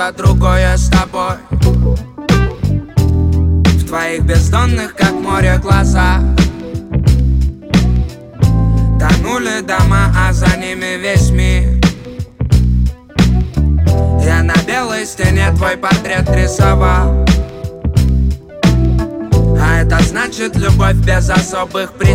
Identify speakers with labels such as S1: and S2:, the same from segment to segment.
S1: нам что-то другое с тобой. В твоих бездонных, как море, глазах. Тонули дома, а за ними весь мир. Я на белой стене твой портрет рисовал. А это значит любовь без особых причин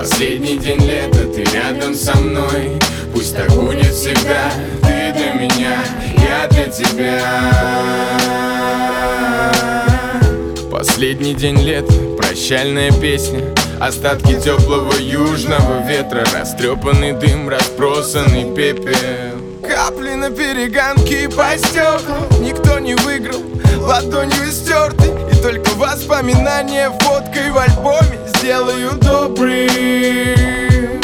S2: Последний день лета, ты рядом со мной. Пусть так будет всегда Ты для меня, я для тебя. Последний день лета, прощальная песня. Остатки теплого южного ветра. Растрепанный дым, разбросанный пепел. Капли на перегонки по стеклам Никто не выиграл, ладонью стерты И только воспоминания фоткой в альбоме Сделаю добрым.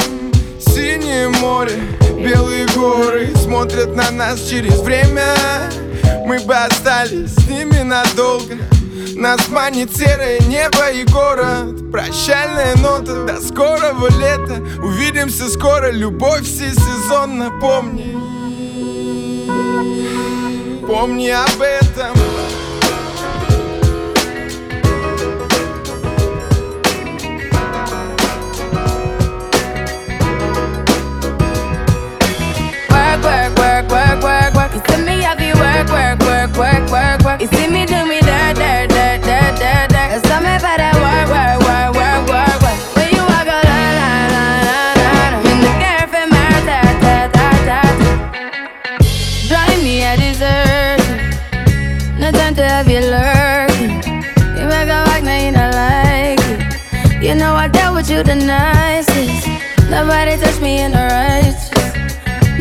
S2: Синее море, белые горы Смотрят на нас через время. Мы бы остались с ними надолго. Нас манит серое небо и город. Прощальная нота до скорого лета. Увидимся скоро, любовь всесезонно. Помни, помни об этом
S3: work, work, work. You see me do me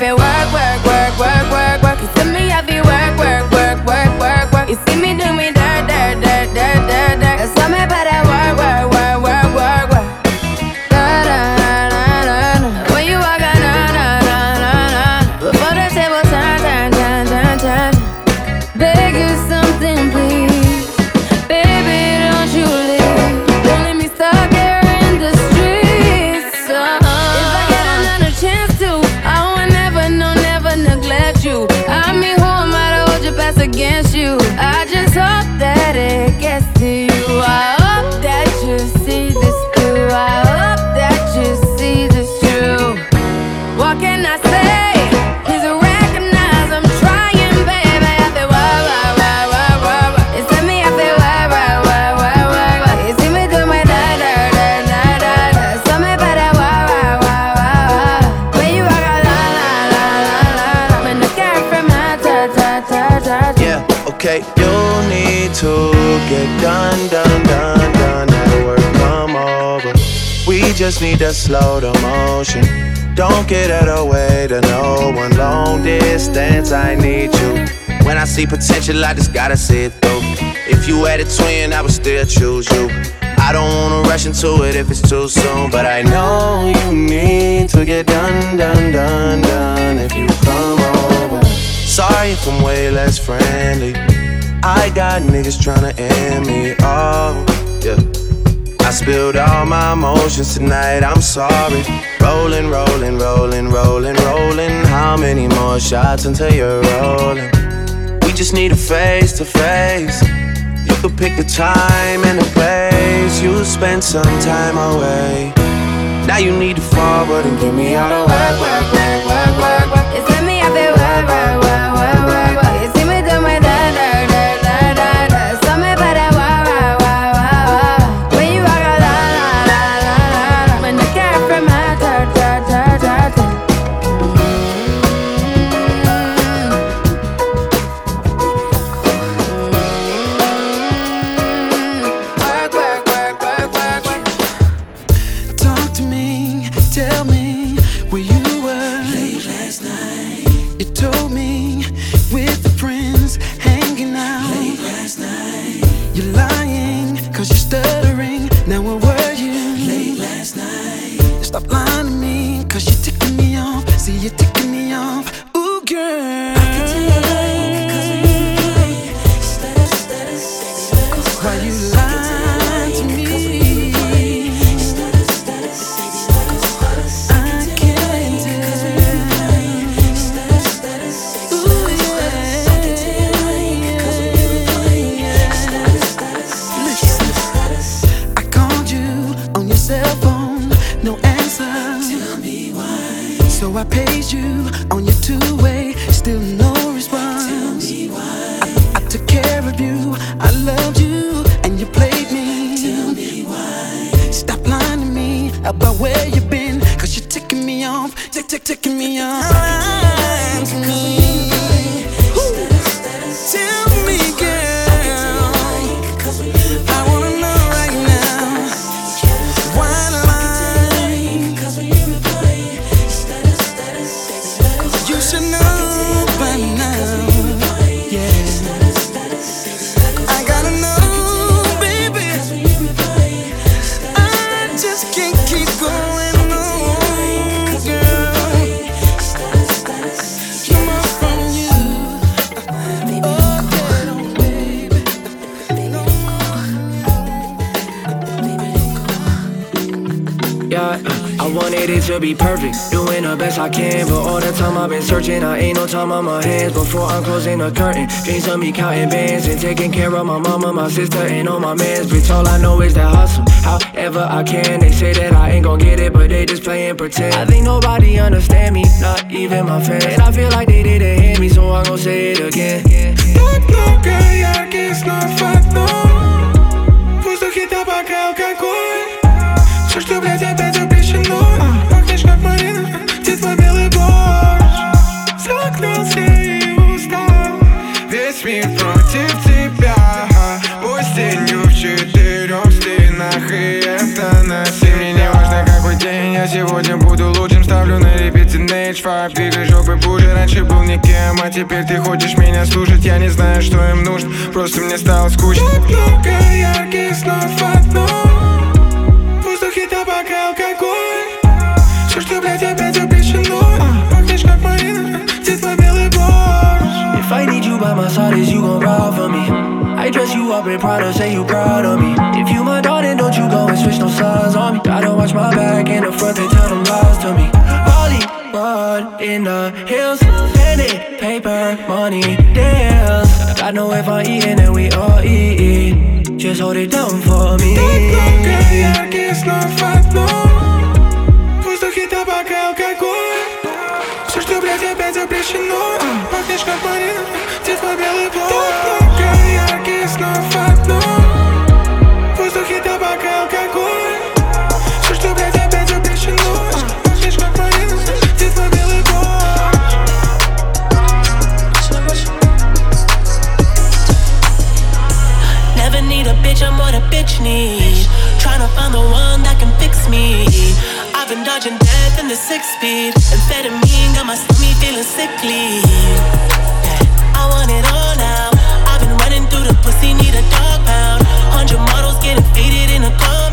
S3: for work, work, work, work, work, work. You see me, I be work, work, work, work, work, work. You see me do me dirt, dirt, dirt, dirt, dirt, dirt. Cause tell me that work, work, work, work, work, work. Da, da, da, da, da. When you walk out, na, na, na, na, na. Before the table turn, turn, turn, turn, turn. Beg you something, just
S4: need to slow the motion. Don't get out of way to no one. Long distance, I need you. When I see potential, I just gotta see it through. If you had a twin, I would still choose you. I don't wanna rush into it if it's too soon, but I know you need to get done, done, done, done if you come over. Sorry if I'm way less friendly. I got niggas tryna end me off. I spilled all my emotions tonight, I'm sorry. Rolling, rolling, rolling, rolling, rolling. How many more shots until you're rolling? We just need a face to face. You could pick the time and the place. You spend some time away. Now you need to forward and get me all the work, work,
S5: Stop lying to me, cause you're ticking me off. See, you're ticking me off. Ooh, girl. Paged you on your two-way, still no response. Tell me why. I, I took care of you, I loved you, and you played me. Tell me why. Stop lying to me about where you've been, cause you're ticking me off, tick, tick, ticking me off.
S6: be perfect. Doing the best I can, but all the time I've been searching. I ain't no time on my hands before I'm closing the curtain. Dreams of me counting bands and taking care of my mama, my sister, and all my mans. Bitch, all I know is that hustle. However I can, they say that I ain't gon' get it, but they just playing pretend. I think nobody understand me, not even my fans. And I feel like they didn't hear me, so I'm gon' say it again.
S5: That no guy, I guess not fuck no. Все, что, блядь, опять запрещено? Пахнешь как Марина, где твой белый борщ. Загнался и устал. Весь мир против тебя. Пусть тенью в четырех стенах И это насилие Не важно какой день, я сегодня буду лучшим. Ставлю на репите Nage 5 Двигай жопой пуже, раньше был никем А теперь ты хочешь меня слушать. Я не знаю, что им нужно, просто мне стало скучно. Так много ярких снов в
S6: thought is you gon' ride for me. I dress you up in Prada, say you proud of me. If you my daughter, don't you go and switch no sides on me. Gotta watch my back in the front, they tell them lies to me. Hollywood in the hills, penny, paper, money, deals. I know if I eat eating, we all eat. Just hold it down for me.
S5: Don't look at me, I can't stop, no. не запрещено Как книжка парина, типа белый плод Так много ярких снов одном В воздухе табак и алкоголь Все, что, блядь, опять запрещено Как книжка парина, типа белый плод Never
S7: need a bitch, I'm what a bitch needs Tryna find the one that can fix me been dodging death in the six speed. Amphetamine got my stomach feeling sickly. I want it all now. I've been running through the pussy, need a dog pound. Hundred models getting faded in a
S8: club.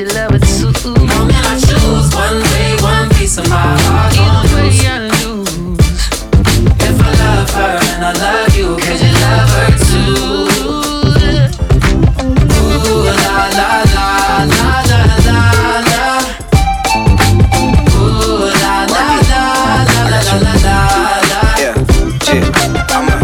S8: Could you love it too? Moment I choose one way, one piece of my heart. Either way I lose. If I love her and I love you, could you love her too? Ooh, la la la la la la la. Ooh, la la la la la la la la.
S9: Yeah, shit. I'm a.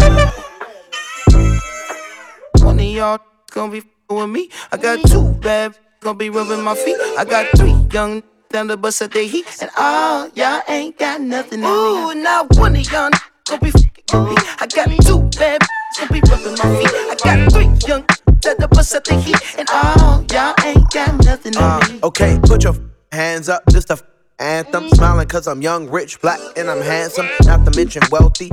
S9: One of y'all gonna be with me. I got two bad gonna be rubbing my feet. I got three young down the bus at the heat, and all y'all ain't got nothing on me. Ooh, now one of y'all gonna be with me. I got two bad gonna be rubbing my feet. I got three young down the bus at the heat, and all y'all ain't got nothing on me.
S10: Uh, okay, put your hands up, just a anthem. Smiling cause I'm young, rich, black, and I'm handsome. Not to mention wealthy,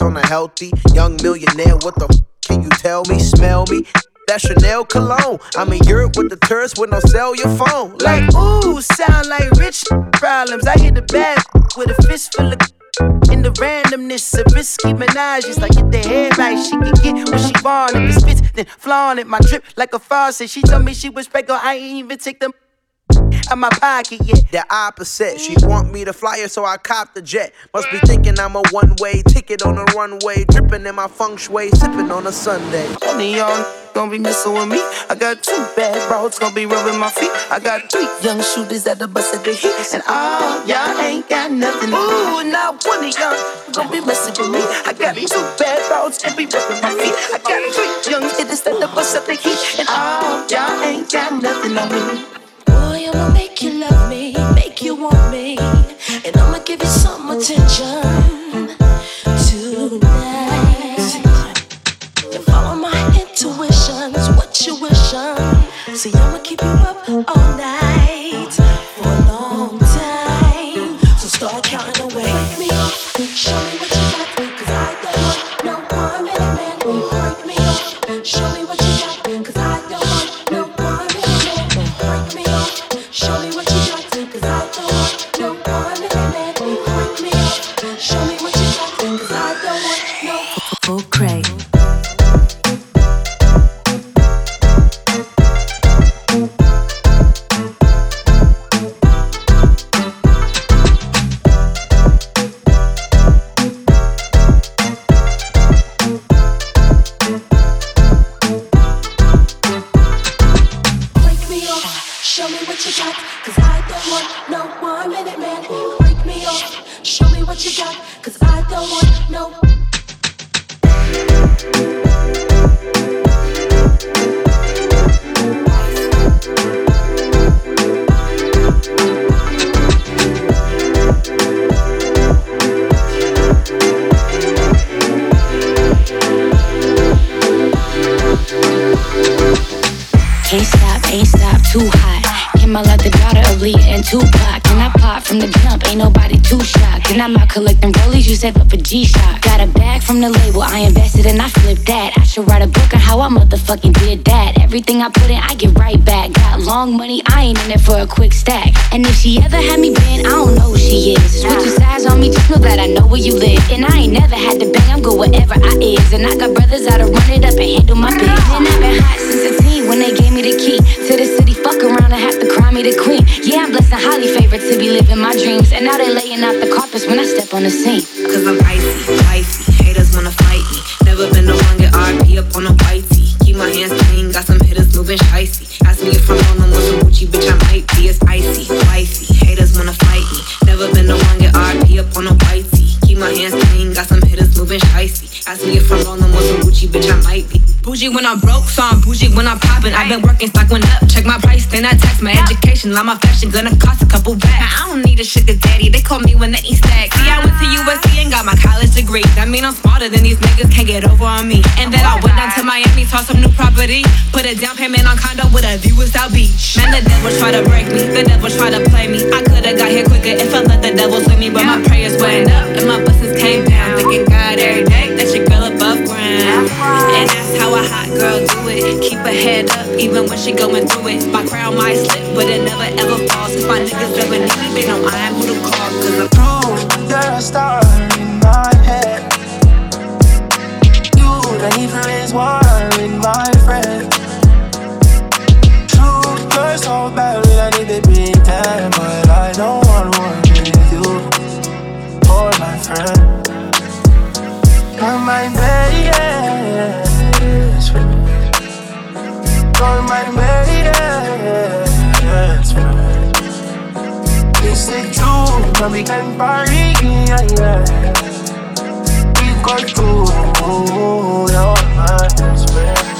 S10: on a healthy young millionaire. What the f- can you tell me? Smell me? That Chanel cologne. I'm in Europe with the tourists with no your phone.
S9: Like, ooh, sound like rich problems. I hit the bag with a fist full of. In the randomness of risky menages, like get the head right, she can get what she want. If it spits, then flaunt it. My drip like a faucet. She told me she was pregnant, I ain't even take them out my pocket yet.
S10: The opposite. She want me to fly her, so I cop the jet. Must be thinking I'm a one-way ticket on a runway, dripping in my feng shui, sipping on a Sunday.
S9: One of y'all gonna be messing with me. I got two bad bros gonna be rubbing my feet. I got three young shooters at the bus at the heat, and all y'all ain't got nothing. Ooh, now one of y'all gonna be messing with me. I got two bad bros gonna be rubbing my feet. I got three young hitters at the bus at the heat, and all y'all ain't got nothing on me.
S11: Boy, I'ma make you love me, make you want me, and I'ma give you some attention tonight. Follow my intuitions, what you wishing. See, I'ma keep you up all night
S12: Everything I put in, I get right back. Got long money, I ain't in it for a quick stack. And if she ever had me banned, I don't know who she is. Switch your sides on me, just know that I know where you live. And I ain't never had to bang, I'm good wherever I is. And I got brothers that'll run it up and handle my biz. And I've been hot since a teen when they gave me the key to the city. Fuck around and have to cry me the queen. Yeah, I'm blessed and highly favored to be living my dreams. And now they laying out the carpets when I step on the scene.
S13: I've been working, stock went up. Check my price, then I tax my education. Line my fashion, gonna cost a couple racks. Now, I don't need a sugar daddy. They call me when they eat stacks. See, I went to USC and got my college degree. That mean I'm smarter than these niggas. Can't get over on me. And then I went down to Miami, saw some new property. Put a down payment on condo with a view of South Beach. Man, the devil try to break me. The devil try to play me. I coulda got here quicker if I let the devil swing me, but my prayers went up and my blessings came down. Thinking God every day that your girl above ground, and that's how a hot girl do it. Keep keep her head up even when she going through it. My crown might slip, but it never ever falls. If my niggas ever need me, they know I am who to call. Cause I'm
S9: cold, you're a star in my head. You, the evil is water in my From the Empire, yeah, yeah. We got to, oh, my mind,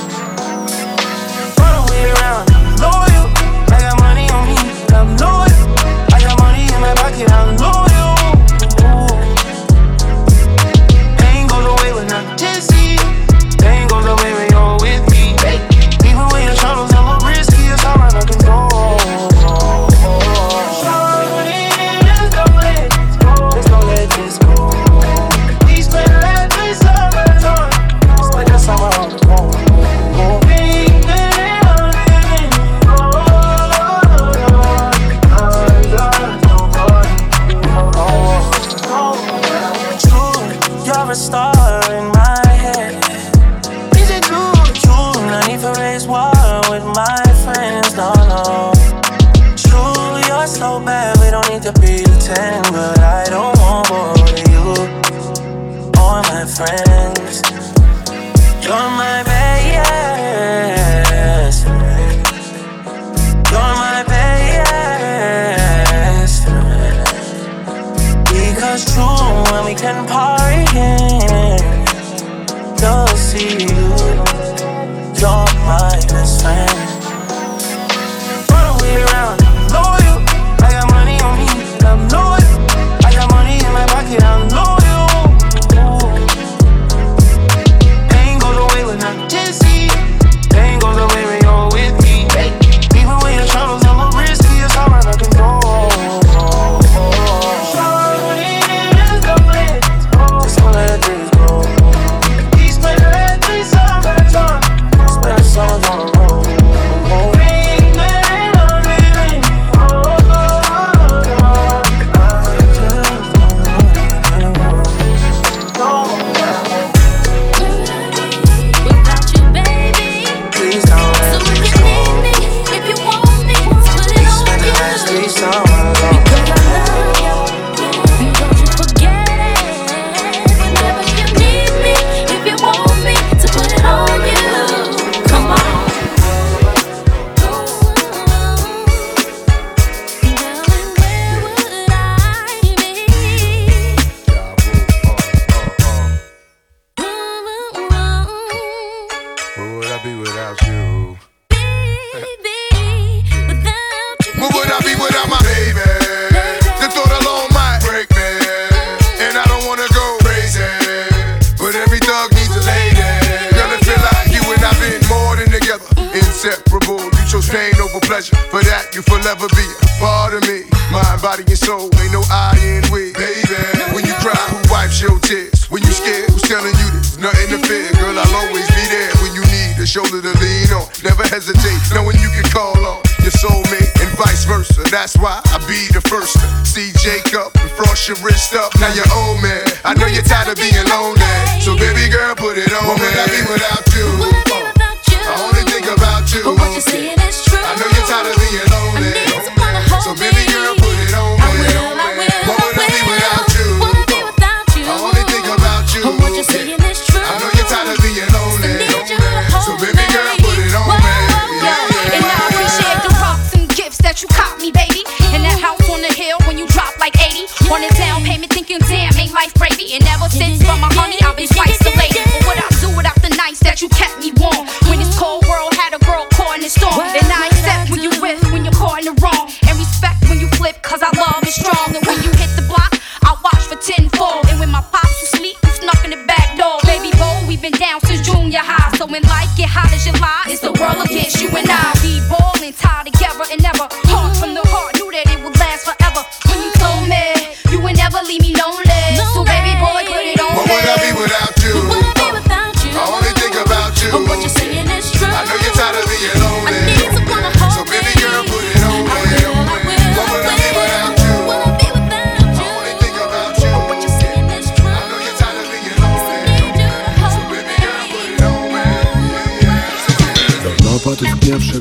S9: it's the
S14: world against you and I. Be ballin', tied together and never.
S4: Hard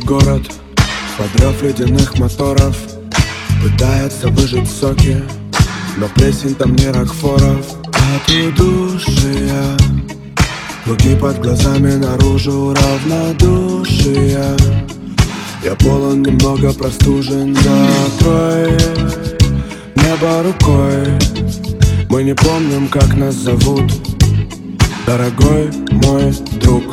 S4: город Подрыв ледяных моторов Пытается выжить соки Но плесень там не ракфоров. От удушия Круги под глазами наружу равнодушия. Я полон немного простужен Закрой небо рукой. Мы не помним, как нас зовут. Дорогой мой друг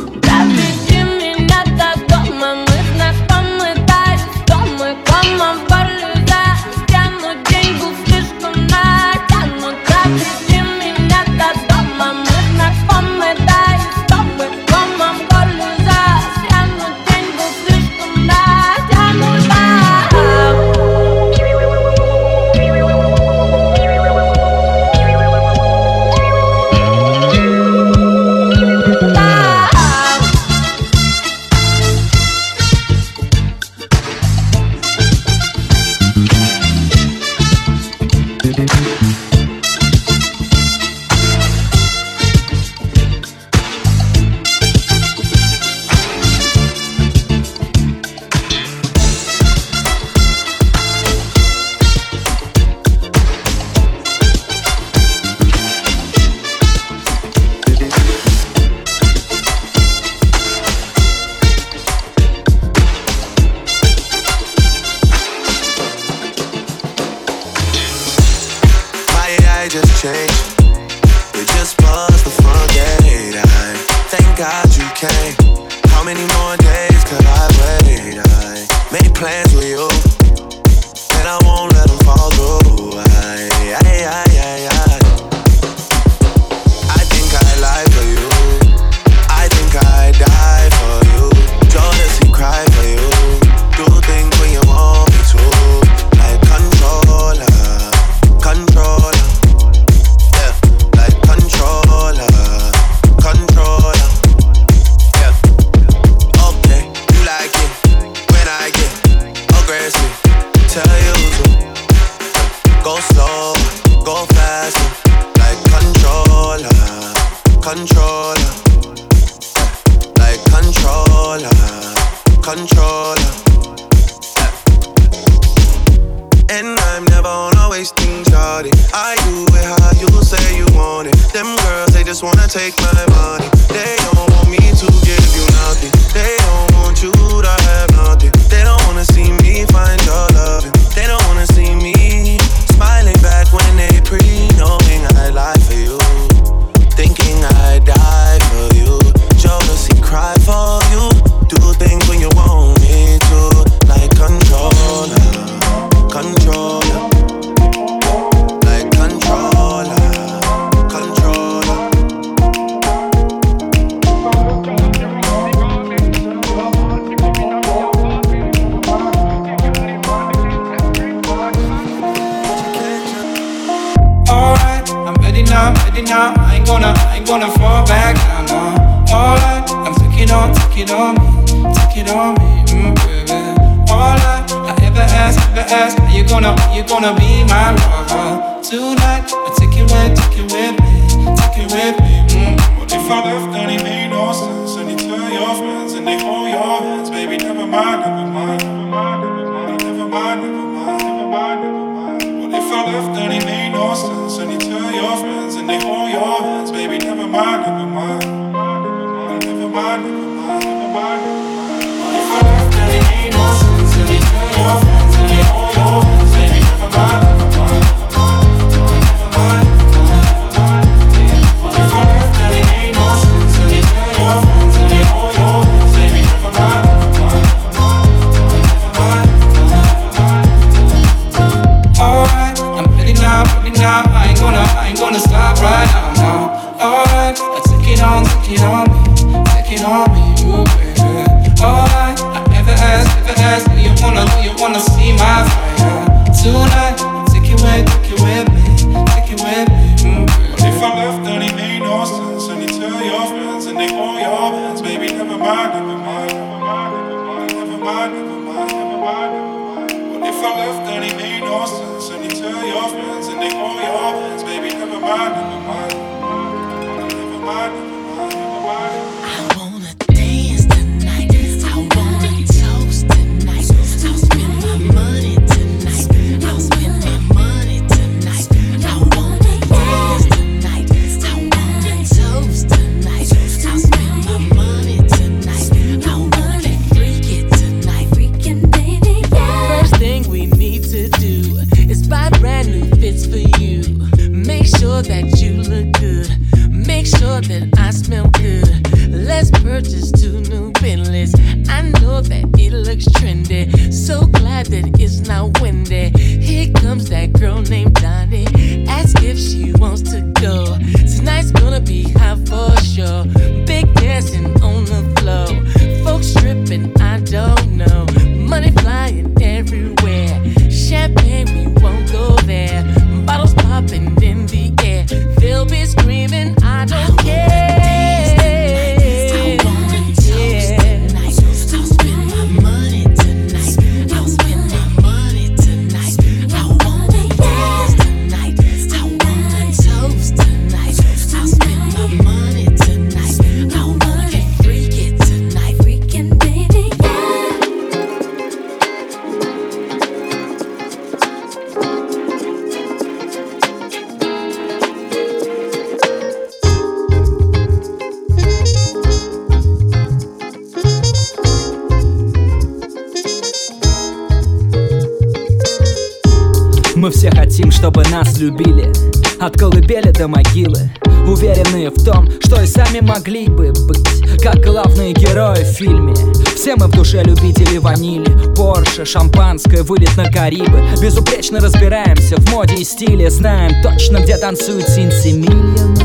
S15: Мы все хотим, чтобы нас любили. От колыбели до могилы. Уверенные в том, что и сами могли бы быть Как главные герои в фильме. Все мы в душе любители ванили Порше, шампанское, вылет на Карибы. Безупречно разбираемся в моде и стиле Знаем точно, где танцуют синсимильоны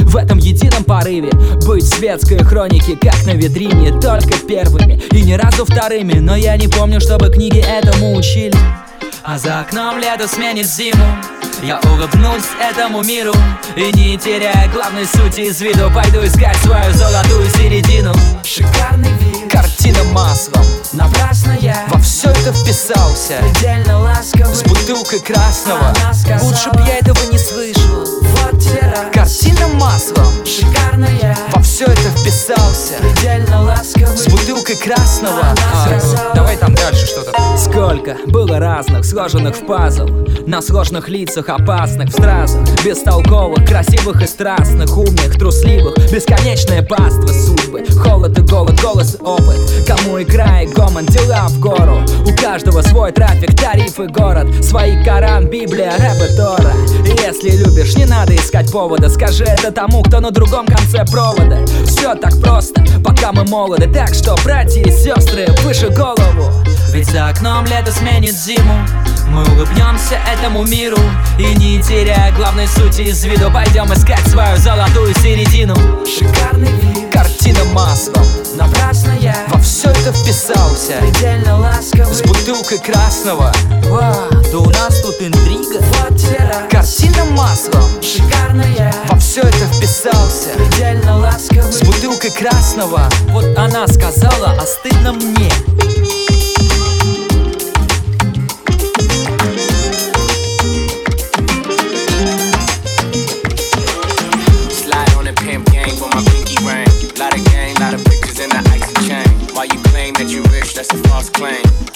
S15: в этом едином порыве Быть светской хронике, как на витрине Только первыми и ни разу вторыми. Но я не помню, чтобы книги этому учили а за окном лето сменит зиму. Я улыбнусь этому миру. И не теряя главной сути из виду Пойду искать свою золотую середину. Шикарный вид. Картина маслом. Напрасно я Во все это вписался. Предельно ласковый. С бутылкой красного. Лучше б я этого не слышал. Вот те Картина маслом. Шикарная. Во все это вписался. Предельно ласковый. С бутылкой красного. А, Давай там дальше что-то. Сколько было разных, сложенных в пазл. На сложных лицах, опасных в стразах. Бестолковых, красивых и страстных Умных, трусливых, бесконечная паства судьбы. Холод и голод, голос и опыт. Кому игра и гомон, дела в гору. У каждого свой трафик, тариф и город. Свои Коран, Библия, рэп и Тора. Если любишь, не надо искать повода. Скажи это тому, кто на другом конце провода Все так просто, пока мы молоды. Так что, братья и сестры, выше голову. Ведь за окном лето сменит зиму. Мы улыбнемся этому миру. И не теряя главной сути из виду Пойдем искать свою золотую середину. Шикарный вид. Картина маслом Напрасно я Во все это вписался. Предельно ласковый. С бутылкой красного. Ва, да у нас тут интрига. Вот Картина маслом. Шикарная. Во все это вписался. Предельно ласковый. С бутылкой красного. Вот она сказала, а стыдно мне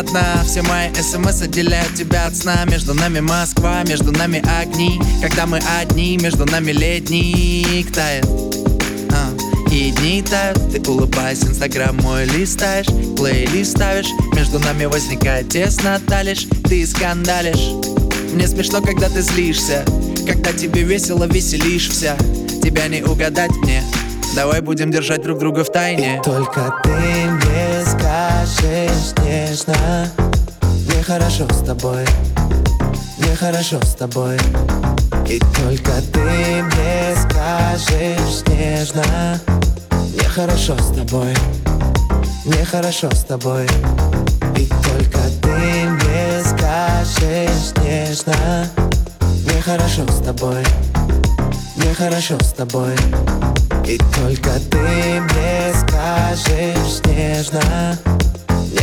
S16: понятно. Все мои смс эм отделяют тебя от сна. Между нами Москва, между нами огни. Когда мы одни, между нами летник тает. А. И дни тают, ты улыбаешься, инстаграм мой листаешь. Плейлист ставишь, между нами возникает теснота лишь Ты скандалишь. Мне смешно, когда ты злишься. Когда тебе весело, веселишься. Тебя не угадать мне. Давай будем держать друг друга в тайне.
S17: И только ты конечно Мне хорошо с тобой. Мне хорошо с тобой. И только ты мне скажешь нежно. Мне хорошо с тобой. Мне хорошо с тобой. И только ты мне скажешь нежно. Мне хорошо с тобой. Мне хорошо с тобой. И только ты мне скажешь нежно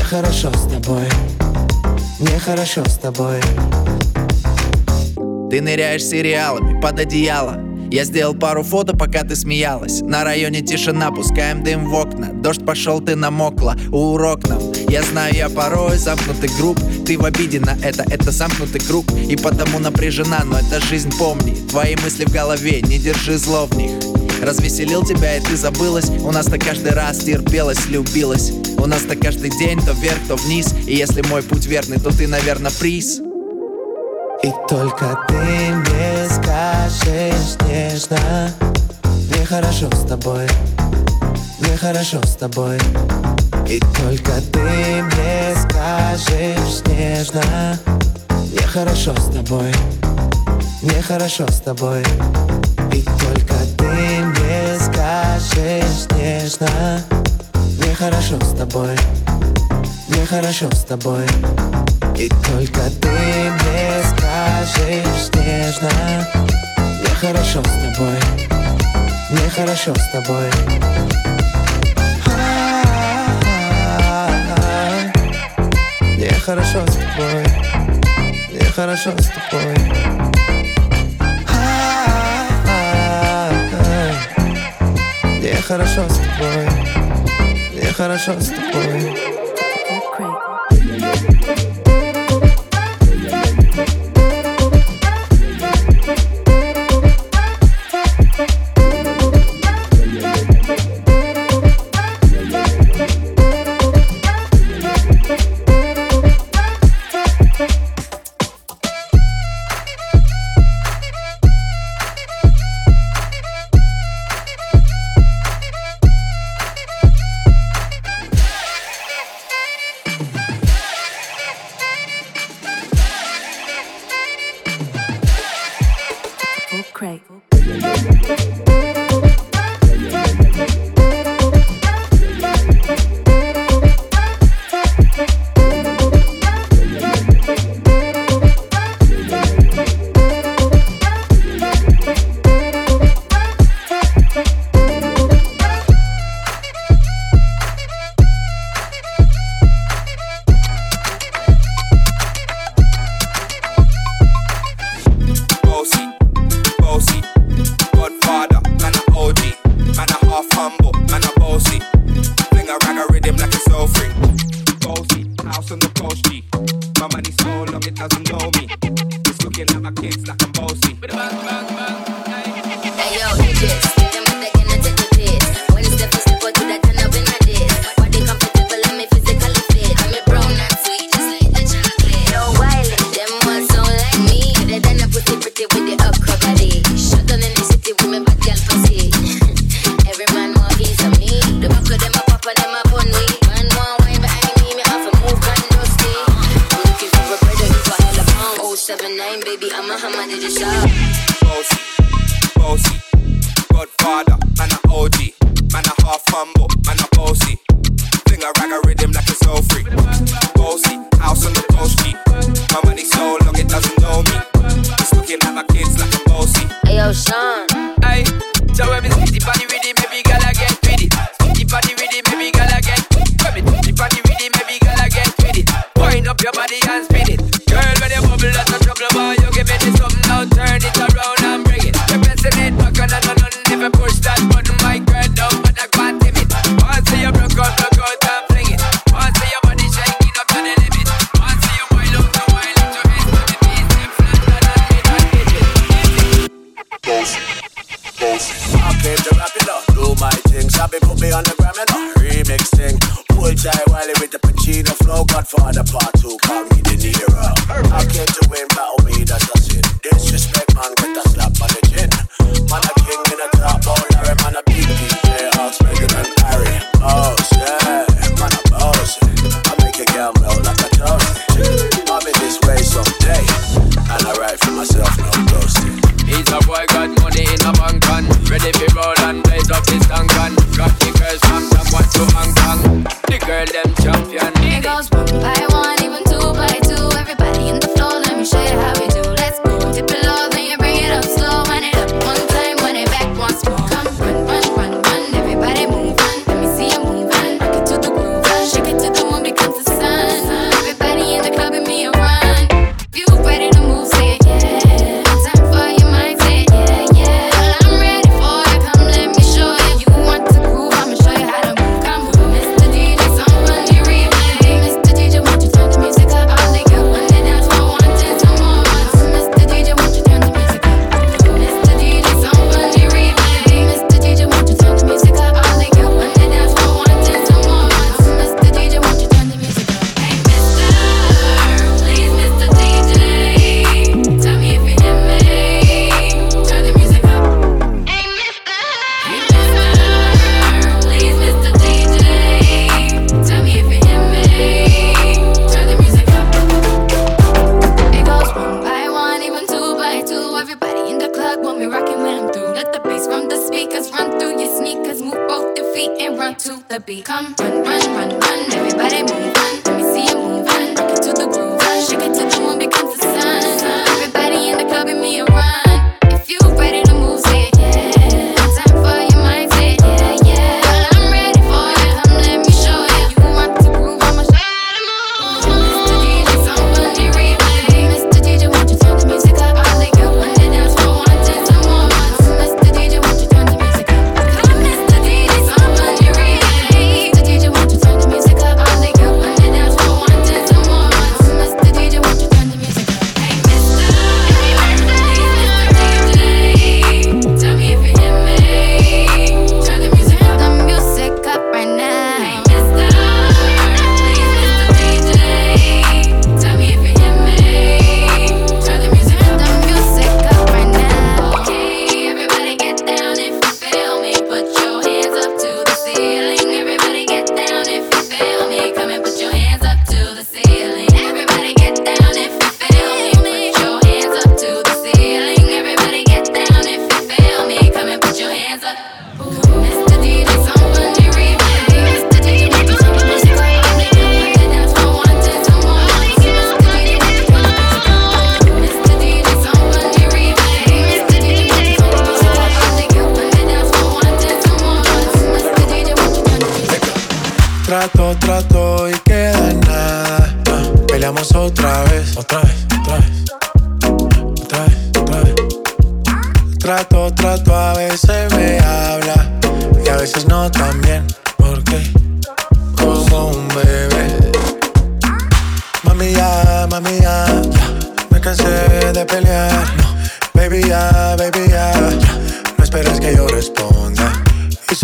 S17: хорошо с тобой, мне хорошо с тобой.
S16: Ты ныряешь сериалами под одеяло, я сделал пару фото, пока ты смеялась. На районе тишина, пускаем дым в окна. Дождь пошел, ты намокла, урок нам Я знаю, я порой замкнутый групп Ты в обиде на это, это замкнутый круг. И потому напряжена, но это жизнь, помни. Твои мысли в голове, не держи зло в них. Развеселил тебя и ты забылась. У нас-то каждый раз терпелась, любилась у нас-то каждый день то вверх, то вниз. И если мой путь верный, то ты, наверное, приз.
S13: И только ты мне скажешь нежно. Мне хорошо с тобой. Мне хорошо с тобой. И только ты мне скажешь нежно. Мне хорошо с тобой. Мне хорошо с тобой. И только ты мне скажешь нежно хорошо с тобой, мне хорошо с тобой. И только ты мне скажешь нежно. Мне хорошо с тобой, мне хорошо с тобой. Мне хорошо с тобой, мне хорошо с тобой. Мне хорошо с тобой хорошо с тобой.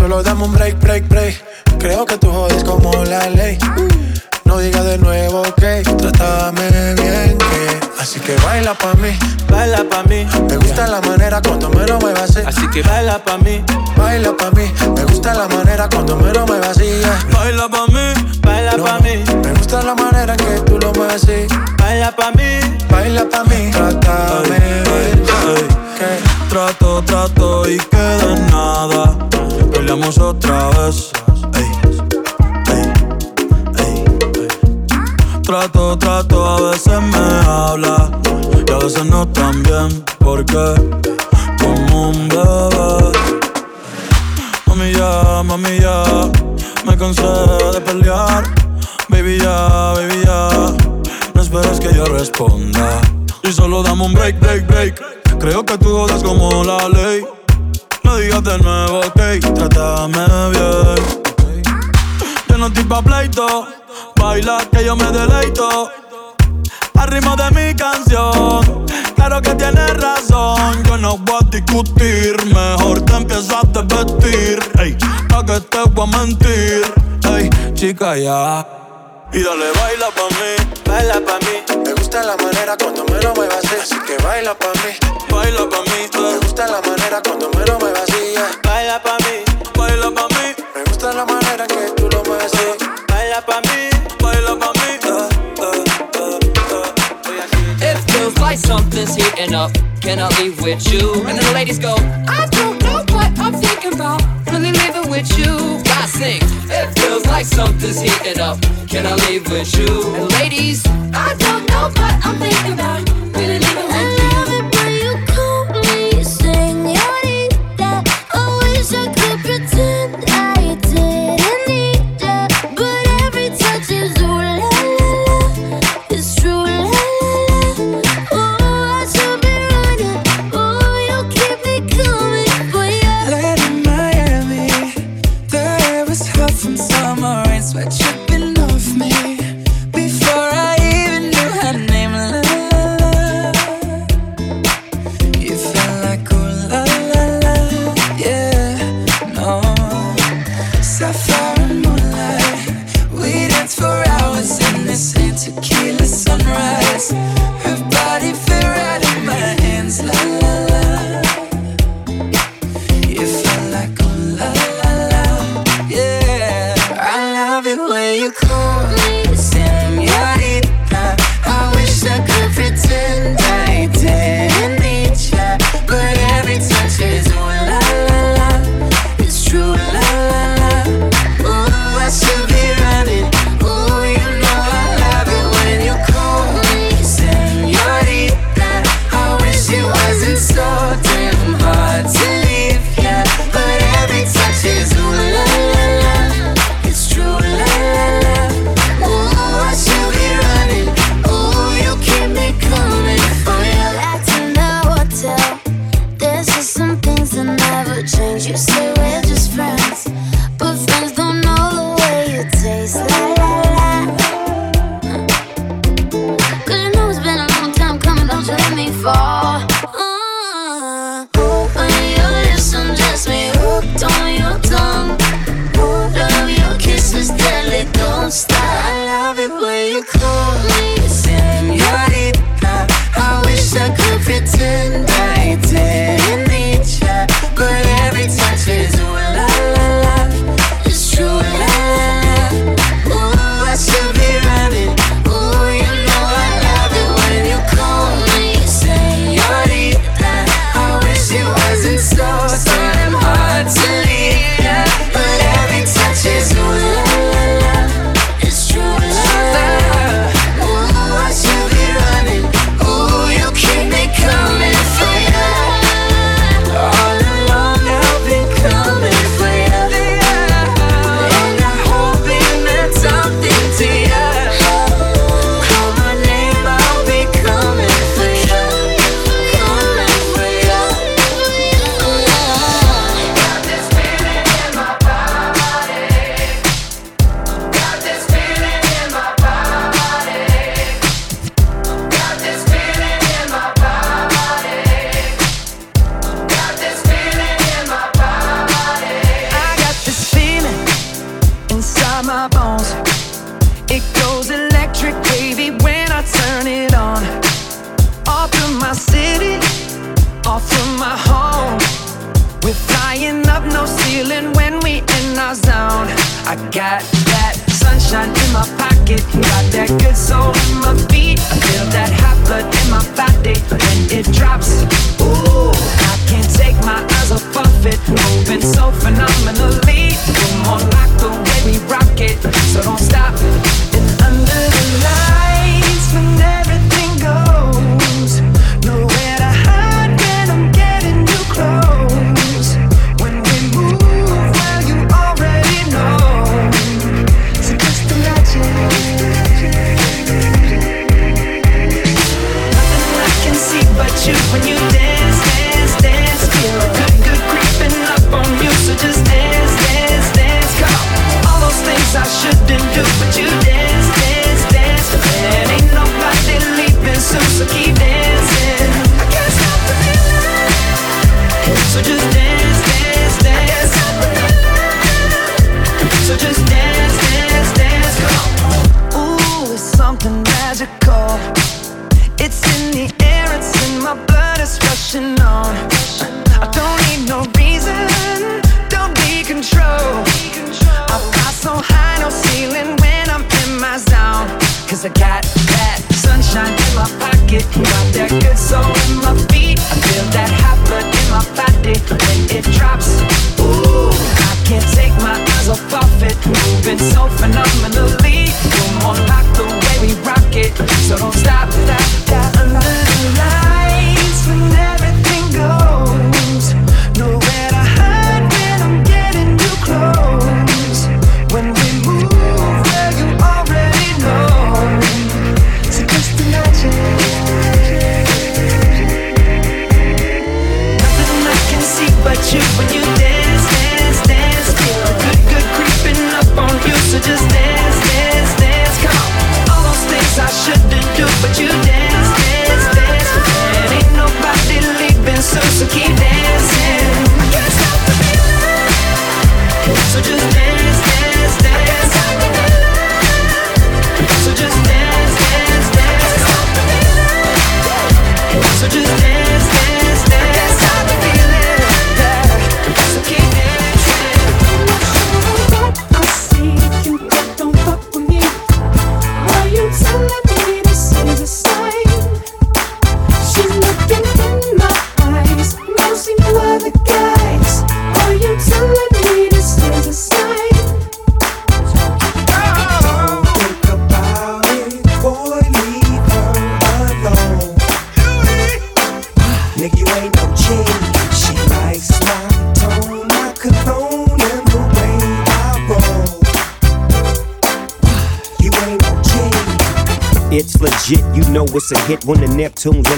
S10: Solo dame un break, break, break. Creo que tú jodes como la ley. No digas de nuevo que trátame bien, que así que baila pa' mí, baila pa' mí. Me gusta la manera cuando me lo muevas así. Así que baila pa' mí, baila pa' mí. Me gusta la manera cuando me lo muevas así. Baila pa' mí, baila pa' mí. Me gusta la manera que tú lo mueves así. Baila pa' mí, baila pa' mí. Trátame bien, que
S18: Trato, trato y queda nada. Peleamos otra vez. Trato, trato, a veces me habla y a veces no tan bien. Porque como un bebé. Mami ya, mami ya, me cansé de pelear. Baby ya, baby ya, no esperes que yo responda. Y solo dame un break, break, break. Creo que tú jodas como la ley. Digas de nuevo, ok, trátame bien. Yo no estoy pa' pleito, baila que yo me deleito. Al ritmo de mi canción, claro que tienes razón. Yo no voy a discutir, mejor te empiezas a vestir. Ey, pa' que te voy a mentir. Ey, chica, ya. Y dale, baila pa' mí,
S10: baila pa' mí. Me gusta la manera cuando me lo muevas así. Así que baila pa' mí,
S18: baila pa' mí.
S10: me gusta la manera cuando me lo muevas así. yeah. Baila pa' mí,
S18: Baila pa' mí,
S10: me gusta la manera que tú lo mueves así. Baila pa' mí,
S18: baila pa' mí. eh, eh, eh,
S6: It feels like something's heating up. Can I leave with you? And then the ladies go, I don't know what I'm thinking about. With you. Guys sing. It feels like something's heating up. Can I leave with you? And ladies, I don't know what I'm thinking about.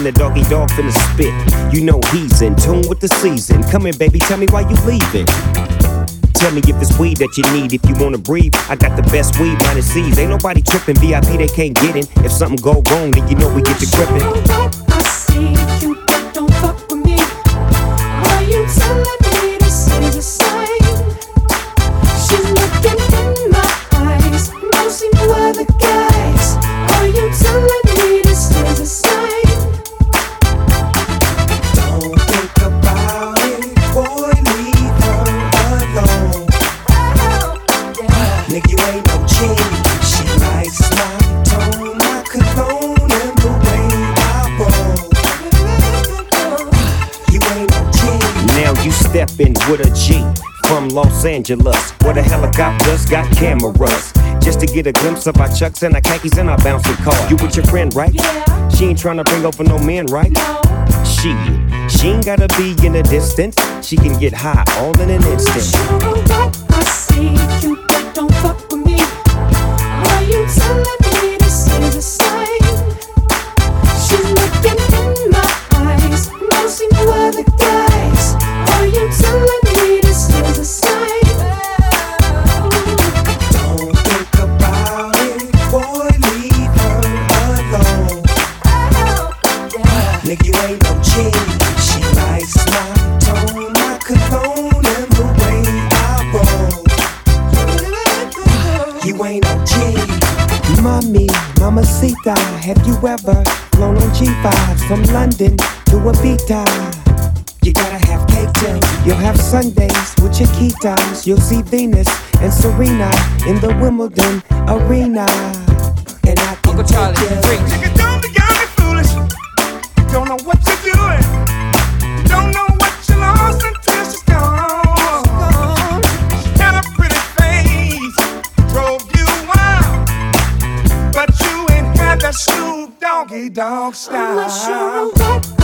S19: the
S20: doggy dog finna spit. You know he's in tune with the season. Come in, baby, tell me why you leaving. Tell me if it's weed that you need, if you wanna breathe. I got the best weed, by the seas. Ain't nobody tripping, VIP they can't get in. If something go wrong, then you know we get to gripping. Los Angeles, where the helicopters got cameras. Just to get a glimpse of our chucks and our khakis and our bouncing car. You with your friend, right? Yeah. She ain't trying to bring over no men, right? No. She, she ain't gotta be in the distance. She can get high all in an instant.
S21: Sure what I see, you don't fuck with me. Are you telling me this is
S20: wherever. Flown on G5 from London to Ibiza.
S22: You gotta have cake too.
S20: You'll have Sundays with your key times. You'll see Venus and Serena in the Wimbledon arena. And I can Uncle Charlie, take you.
S21: dog style.
S23: Unless you're a
S9: rat.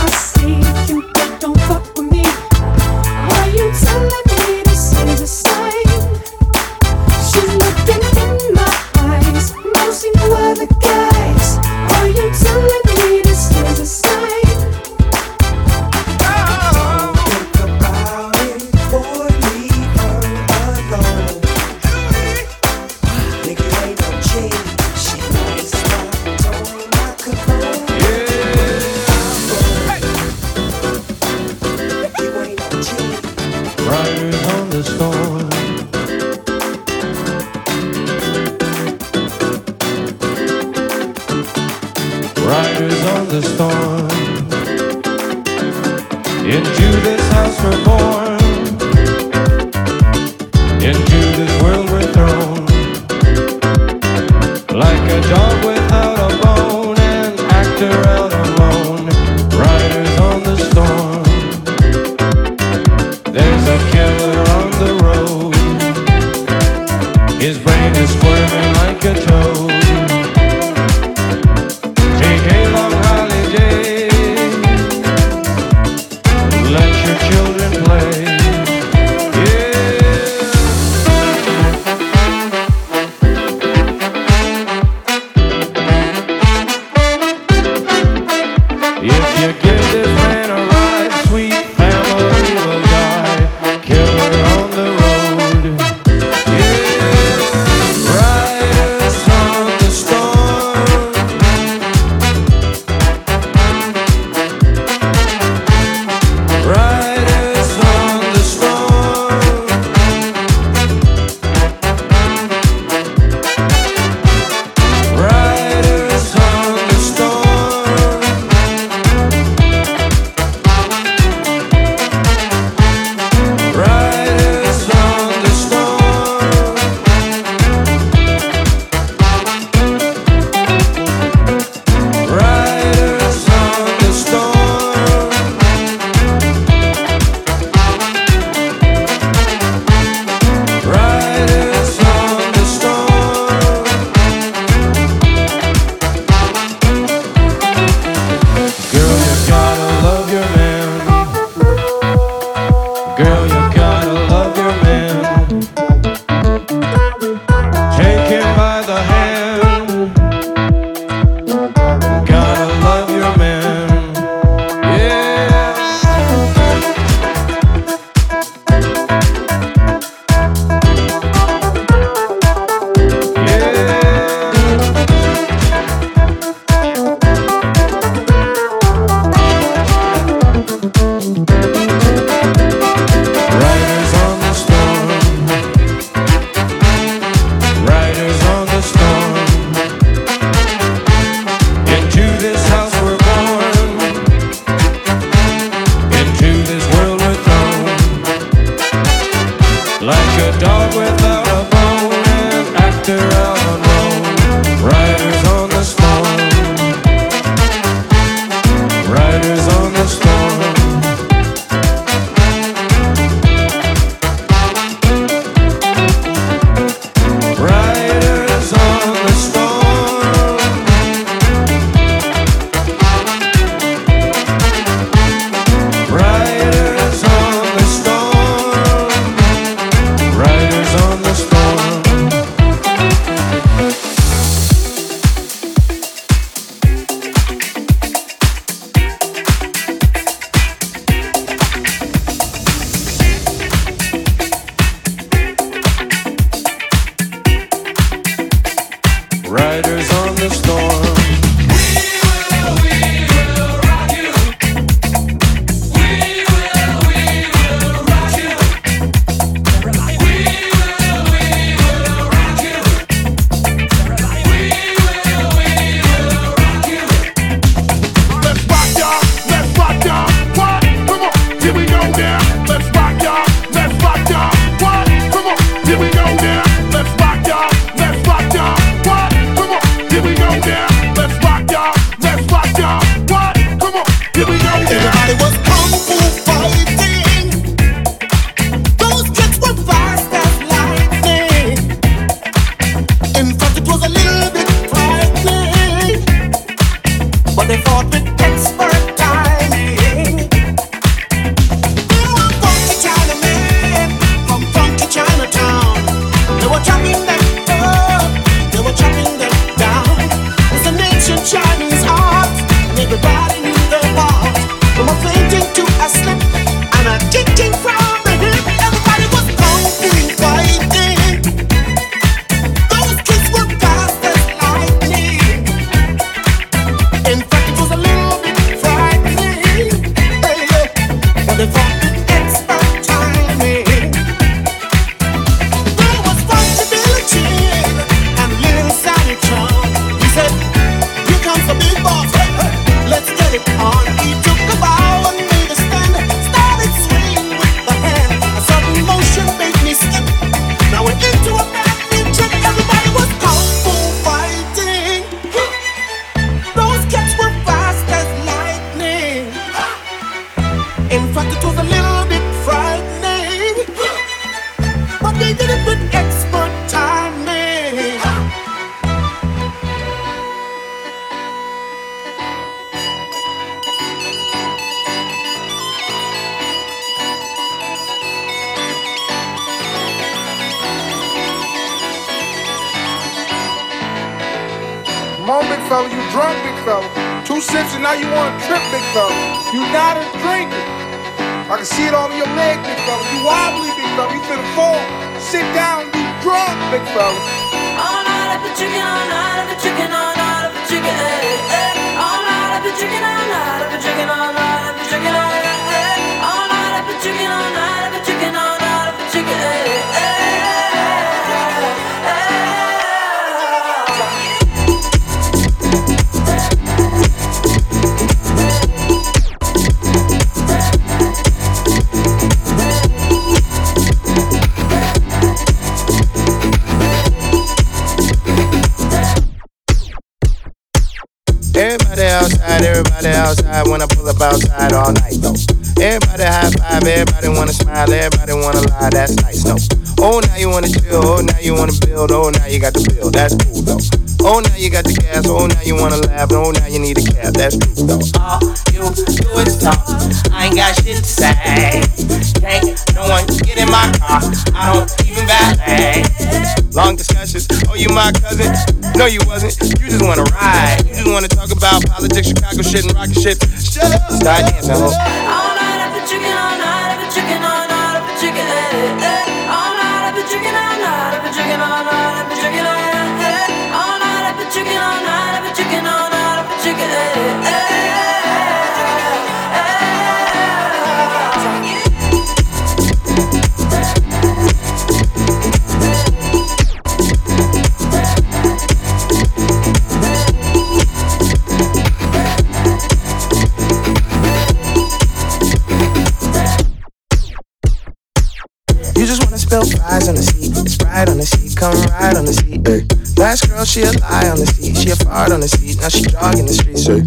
S9: Spill fries on the seat. Sprite on the seat, come ride on the seat. Ay. Last girl, she a lie on the seat. She a fart on the seat. Now she jogging the streets. Ay.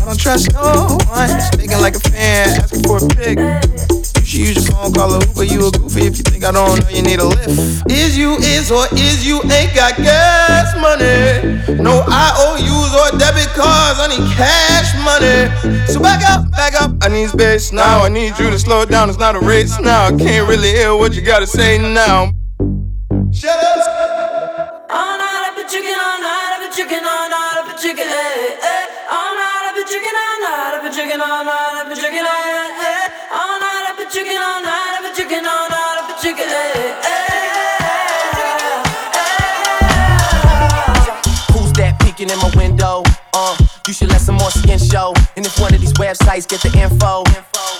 S9: I don't trust no one. Thinking like a fan, asking for a pic. You use your phone, call a Uber. You a goofy if you think I don't know you need a lift. Is you is or is you ain't got gas money? No IOUs or debit cards. I need cash money. So back up, back up. I need space now. I need you to slow it down. It's not a race now. I can't really hear what you gotta say now. Shut up.
S24: All night I've been drinking, all night I've been drinking, all night I've been drinking, eh, eh. All night I've been drinking, all night I've been drinking, all night I've been drinking, eh. All night drinking, all night been drinking, eh, eh.
S25: Who's that peeking in my window? Uh, you should let some more skin show. And if one of these websites get the info,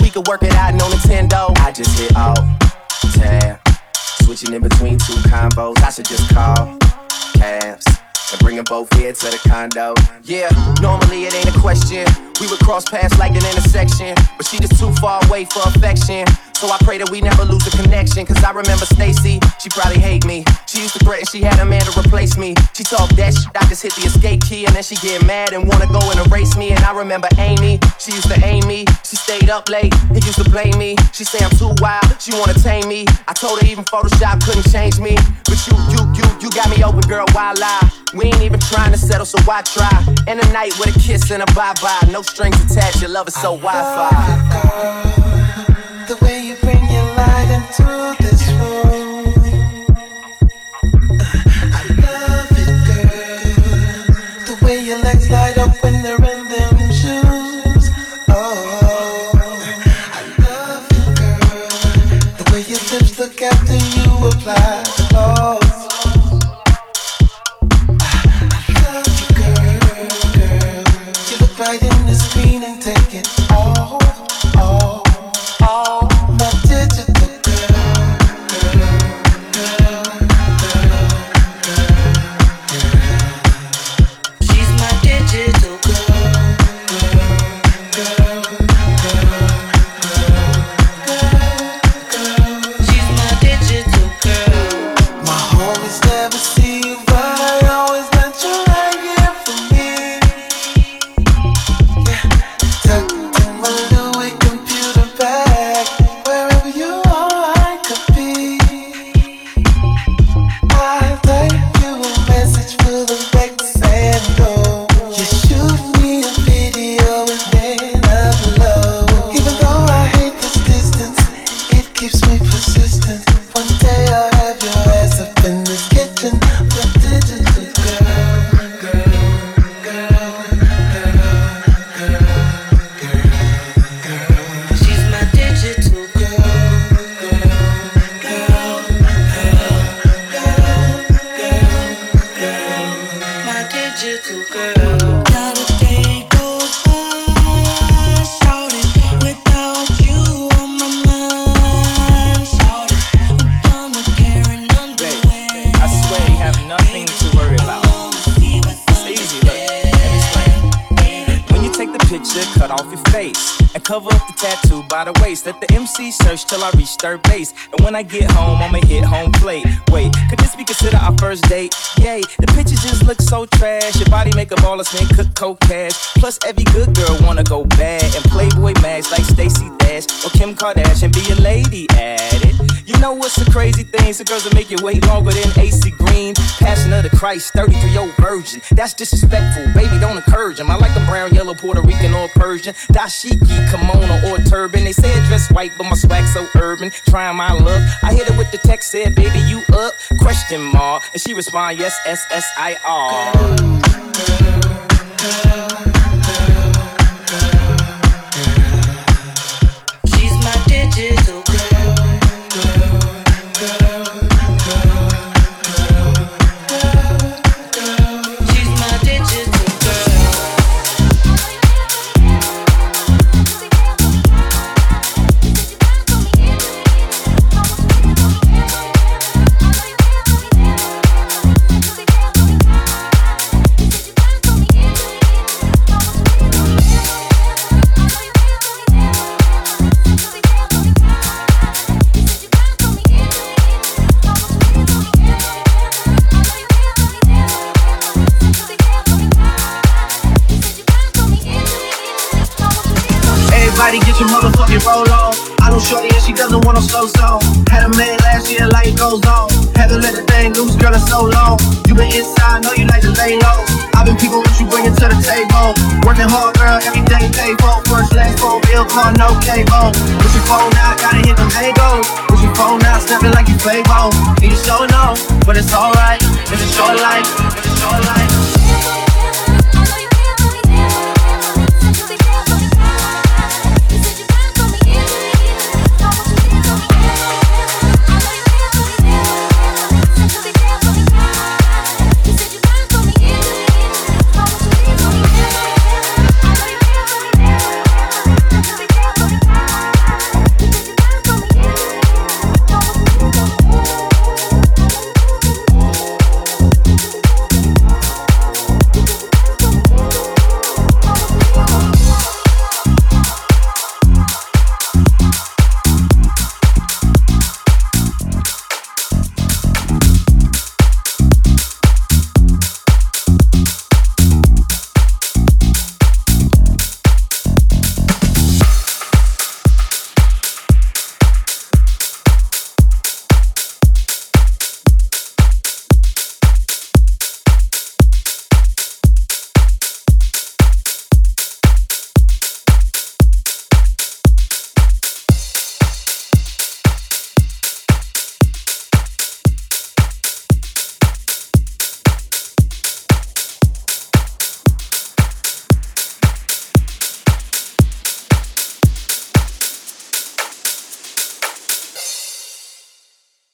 S25: we could work it out, no Nintendo. I just hit alt tab, switching in between two combos. I should just call cabs and bring them both here to the condo. Yeah, normally it ain't a question. We would cross paths like an intersection, but she just too far away for affection. So I pray that we never lose a connection. Cause I remember Stacy, she probably hate me. She used to threaten she had a man to replace me. She talk that shit, I just hit the escape key. And then she get mad and wanna go and erase me. And I remember Amy, she used to aim me. She stayed up late and used to blame me. She say I'm too wild, she wanna tame me. I told her even Photoshop couldn't change me. But you, you, you, you got me open, girl, why lie? We ain't even trying to settle, so why try? In the night with a kiss and a bye-bye. No strings attached, your love is so Wi-Fi.
S26: The way you bring your light into this room. I when I
S25: get home, I'ma hit home plate. Wait, could this be considered our first date? Yay, the pictures just look so trash. Your body make a baller spin, cook coke cash. Plus, every good girl wanna go bad and Playboy mags like Stacy Dash or Kim Kardashian. Be a lady at it. You know what's the crazy thing? The girls that make you wait longer than AC Christ, 33 year old virgin. That's disrespectful, baby. Don't encourage him. I like them brown, yellow, Puerto Rican, or Persian. Dashiki, kimono, or turban. They say I dress white, but my swag so urban. Trying my luck. I hit her with the text, said, baby, you up? Question mark. And she respond, yes, S S I R.